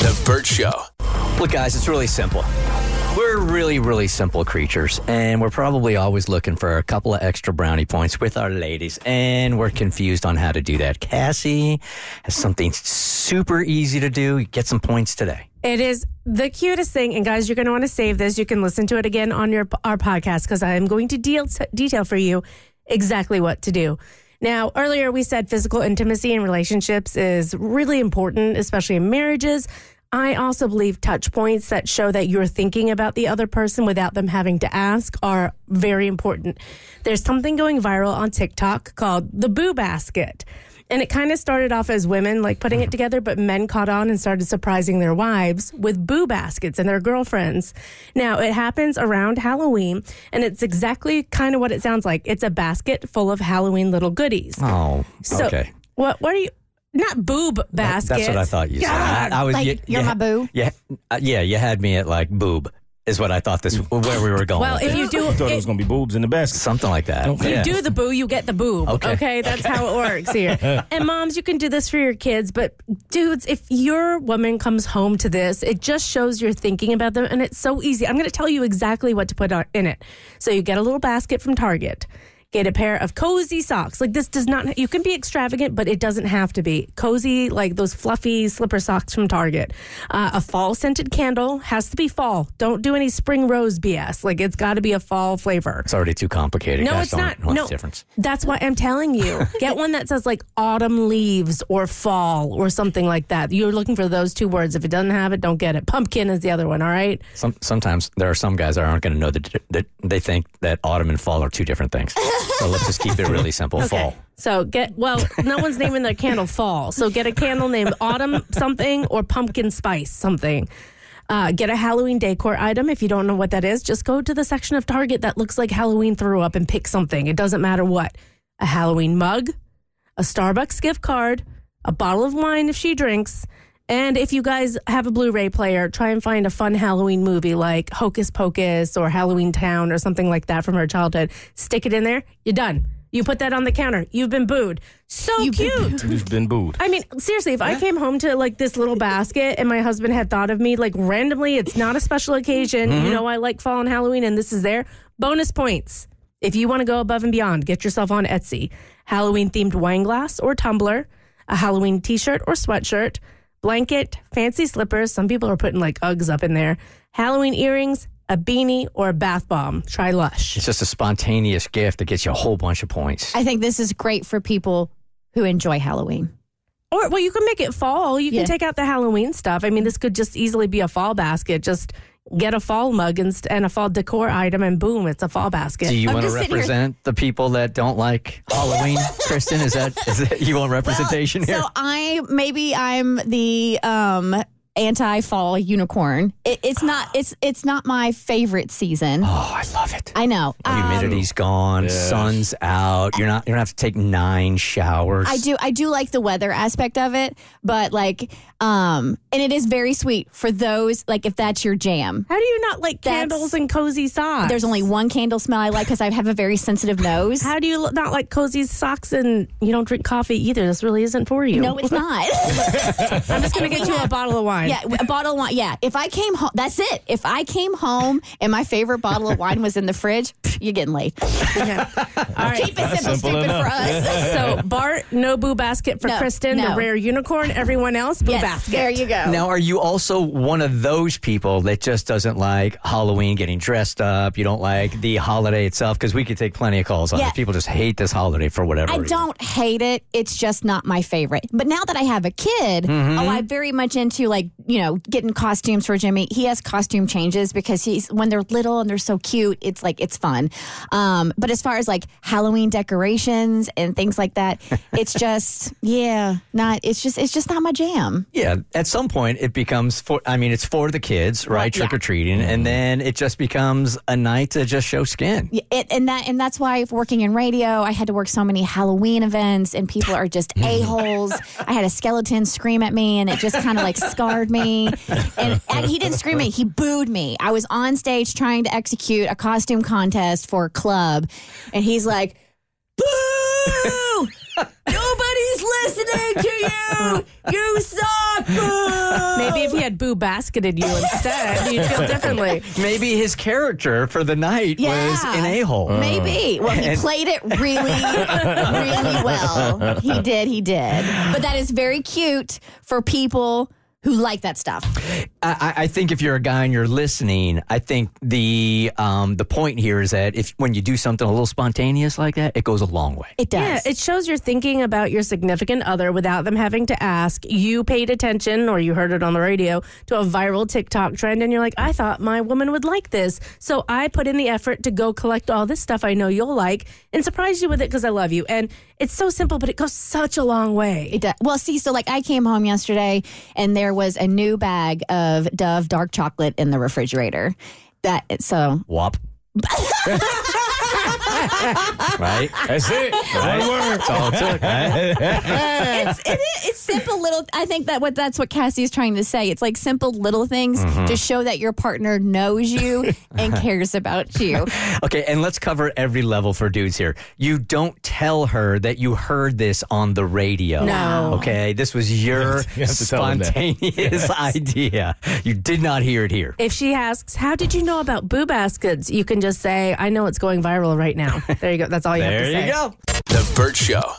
The Bert Show. Look, guys, it's really simple. We're really, really simple creatures, and we're probably always looking for a couple of extra brownie points with our ladies, and we're confused on how to do that. Cassie has something super easy to do. Get some points today. It is the cutest thing, and guys, you're going to want to save this. You can listen to it again on your our podcast because I am going to deal, detail for you exactly what to do. Now, earlier we said physical intimacy in relationships is really important, especially in marriages. I also believe touch points that show that you're thinking about the other person without them having to ask are very important. There's something going viral on TikTok called the boo basket. And it kind of started off as women like putting it mm-hmm. together, but men caught on and started surprising their wives with boo baskets and their girlfriends. Now, it happens around Halloween, and it's exactly kind of what it sounds like. It's a basket full of Halloween little goodies. Oh, So, okay. What, what are you? Not boob basket. That's what I thought you said. God. I, I was Like, you- you're you my ha- boo? Yeah, uh, yeah. You had me at like boob is what I thought this where we were going. Well, with if it. you do, I thought it if was going to be boobs in the basket. something like that. Don't- you do the boo, you get the boob. Okay. Okay. that's how it works here. and moms, you can do this for your kids, but dudes, if your woman comes home to this, it just shows you're thinking about them, and it's so easy. I'm going to tell you exactly what to put in it. So you get a little basket from Target. Get a pair of cozy socks. Like this does not, you can be extravagant, but it doesn't have to be. Cozy, like those fluffy slipper socks from Target. Uh, a fall scented candle has to be fall. Don't do any spring rose BS. Like it's got to be a fall flavor. It's already too complicated. No, Guys it's not. no, the difference. that's why I'm telling you. Get one that says like autumn leaves or fall or something like that. You're looking for those two words. If it doesn't have it, don't get it. Pumpkin is the other one. All right. Some, sometimes there are some guys that aren't going to know that, that they think that autumn and fall are two different things. so let's just keep it really simple. Fall. So get well. No one's naming their candle fall. So get a candle named autumn something or pumpkin spice something. Uh, get a Halloween decor item. If you don't know what that is, just go to the section of Target that looks like Halloween threw up and pick something. It doesn't matter what. A Halloween mug, a Starbucks gift card, a bottle of wine if she drinks. And if you guys have a Blu ray player, try and find a fun Halloween movie like Hocus Pocus or Halloween Town or something like that from her childhood. Stick it in there. You're done. You put that on the counter. You've been booed. So cute. You've been booed. I mean, seriously, if I came home to like this little basket and my husband had thought of me like randomly, it's not a special occasion. You mm-hmm. know, I like fall and Halloween and this is there. Bonus points. If you want to go above and beyond, get yourself on Etsy. Halloween themed wine glass or tumbler, a Halloween t shirt or sweatshirt, blanket, fancy slippers. Some people are putting like Uggs up in there, Halloween earrings, a beanie, or a bath bomb. Try Lush. It's just a spontaneous gift that gets you a whole bunch of points. I think this is great for people who enjoy Halloween. Or well, you can make it fall. You can Yeah. take out the Halloween stuff. I mean, this could just easily be a fall basket. Just get a fall mug and, and a fall decor item, and boom, it's a fall basket. Do you I'm want to just sitting here- represent the people that don't like Halloween, Kristen? Is that, is that you want representation here? So I maybe I'm the um anti fall unicorn. It, it's not it's it's not my favorite season. oh, I love it. I know. Um, Humidity's gone, Yes. sun's out. You're not. You're gonna have to take nine showers. I do I do like the weather aspect of it, but like um and it is very sweet for those like if that's your jam. How do you not like candles and cozy socks? There's only one candle smell I like because I have a very sensitive nose. How do you not like cozy socks and you don't drink coffee either? This really isn't for you. no, it's not. I'm just gonna get you a bottle of wine. Yeah, a bottle of wine. Yeah, if I came home, that's it. If I came home and my favorite bottle of wine was in the fridge, pff, you're getting laid. Okay. All right. Keep it simple, Simple stupid enough. for us. So Bert, no boo basket for No, Kristen, the rare unicorn. Everyone else, boo Yes. basket. There you go. Now, are you also one of those people that just doesn't like Halloween getting dressed up? You don't like the holiday itself? Because we could take plenty of calls on Yeah. it. People just hate this holiday for whatever I reason. don't hate it. It's just not my favorite. But now that I have a kid, Mm-hmm. oh, I'm very much into like, you know, getting costumes for Jimmy. He has costume changes because he's when they're little and they're so cute, it's like it's fun. Um, but as far as like Halloween decorations and things like that, it's just yeah, not it's just it's just not my jam. Yeah, at some point it becomes for. I mean, it's for the kids, right? Yeah. Trick or treating, and then it just becomes a night to just show skin. Yeah, It, and that and that's why working in radio, I had to work so many Halloween events, and people are just a holes. I had a skeleton scream at me, and it just kind of like scarred me. And, and he didn't scream at me; he booed me. I was on stage trying to execute a costume contest for a club, and he's like, "Boo! Nobody's listening to you. You suck." Boo!" Maybe if he had boo basketed you instead, you'd feel differently. Maybe his character for the night was an a hole. Maybe. Uh. Well, he played it really, really well. He did. He did. But that is very cute for people who like that stuff. I, I I think if you're a guy and you're listening, I think the um, the point here is that if when you do something a little spontaneous like that, it goes a long way. It does. Yeah, it shows you're thinking about your significant other without them having to ask. You paid attention or you heard it on the radio to a viral TikTok trend and you're like, I thought my woman would like this. So I put in the effort to go collect all this stuff I know you'll like and surprise you with it because I love you. And it's so simple, but it goes such a long way. It does. Well, see, so like I came home yesterday and there was a new bag of Dove dark chocolate in the refrigerator. That so Wop. right? That's it. One word. That's all it took, right? it's it, is- it's simple little. I think that what that's what Cassie is trying to say. It's like simple little things mm-hmm. to show that your partner knows you and cares about you. Okay, and let's cover every level for dudes here. You don't tell her that you heard this on the radio. No. Okay, this was your You have to tell them that. spontaneous idea. You did not hear it here. If she asks, How did you know about boo baskets? You can just say, I know it's going viral right now. There you go. That's all you have to say. There you go. The Bert Show.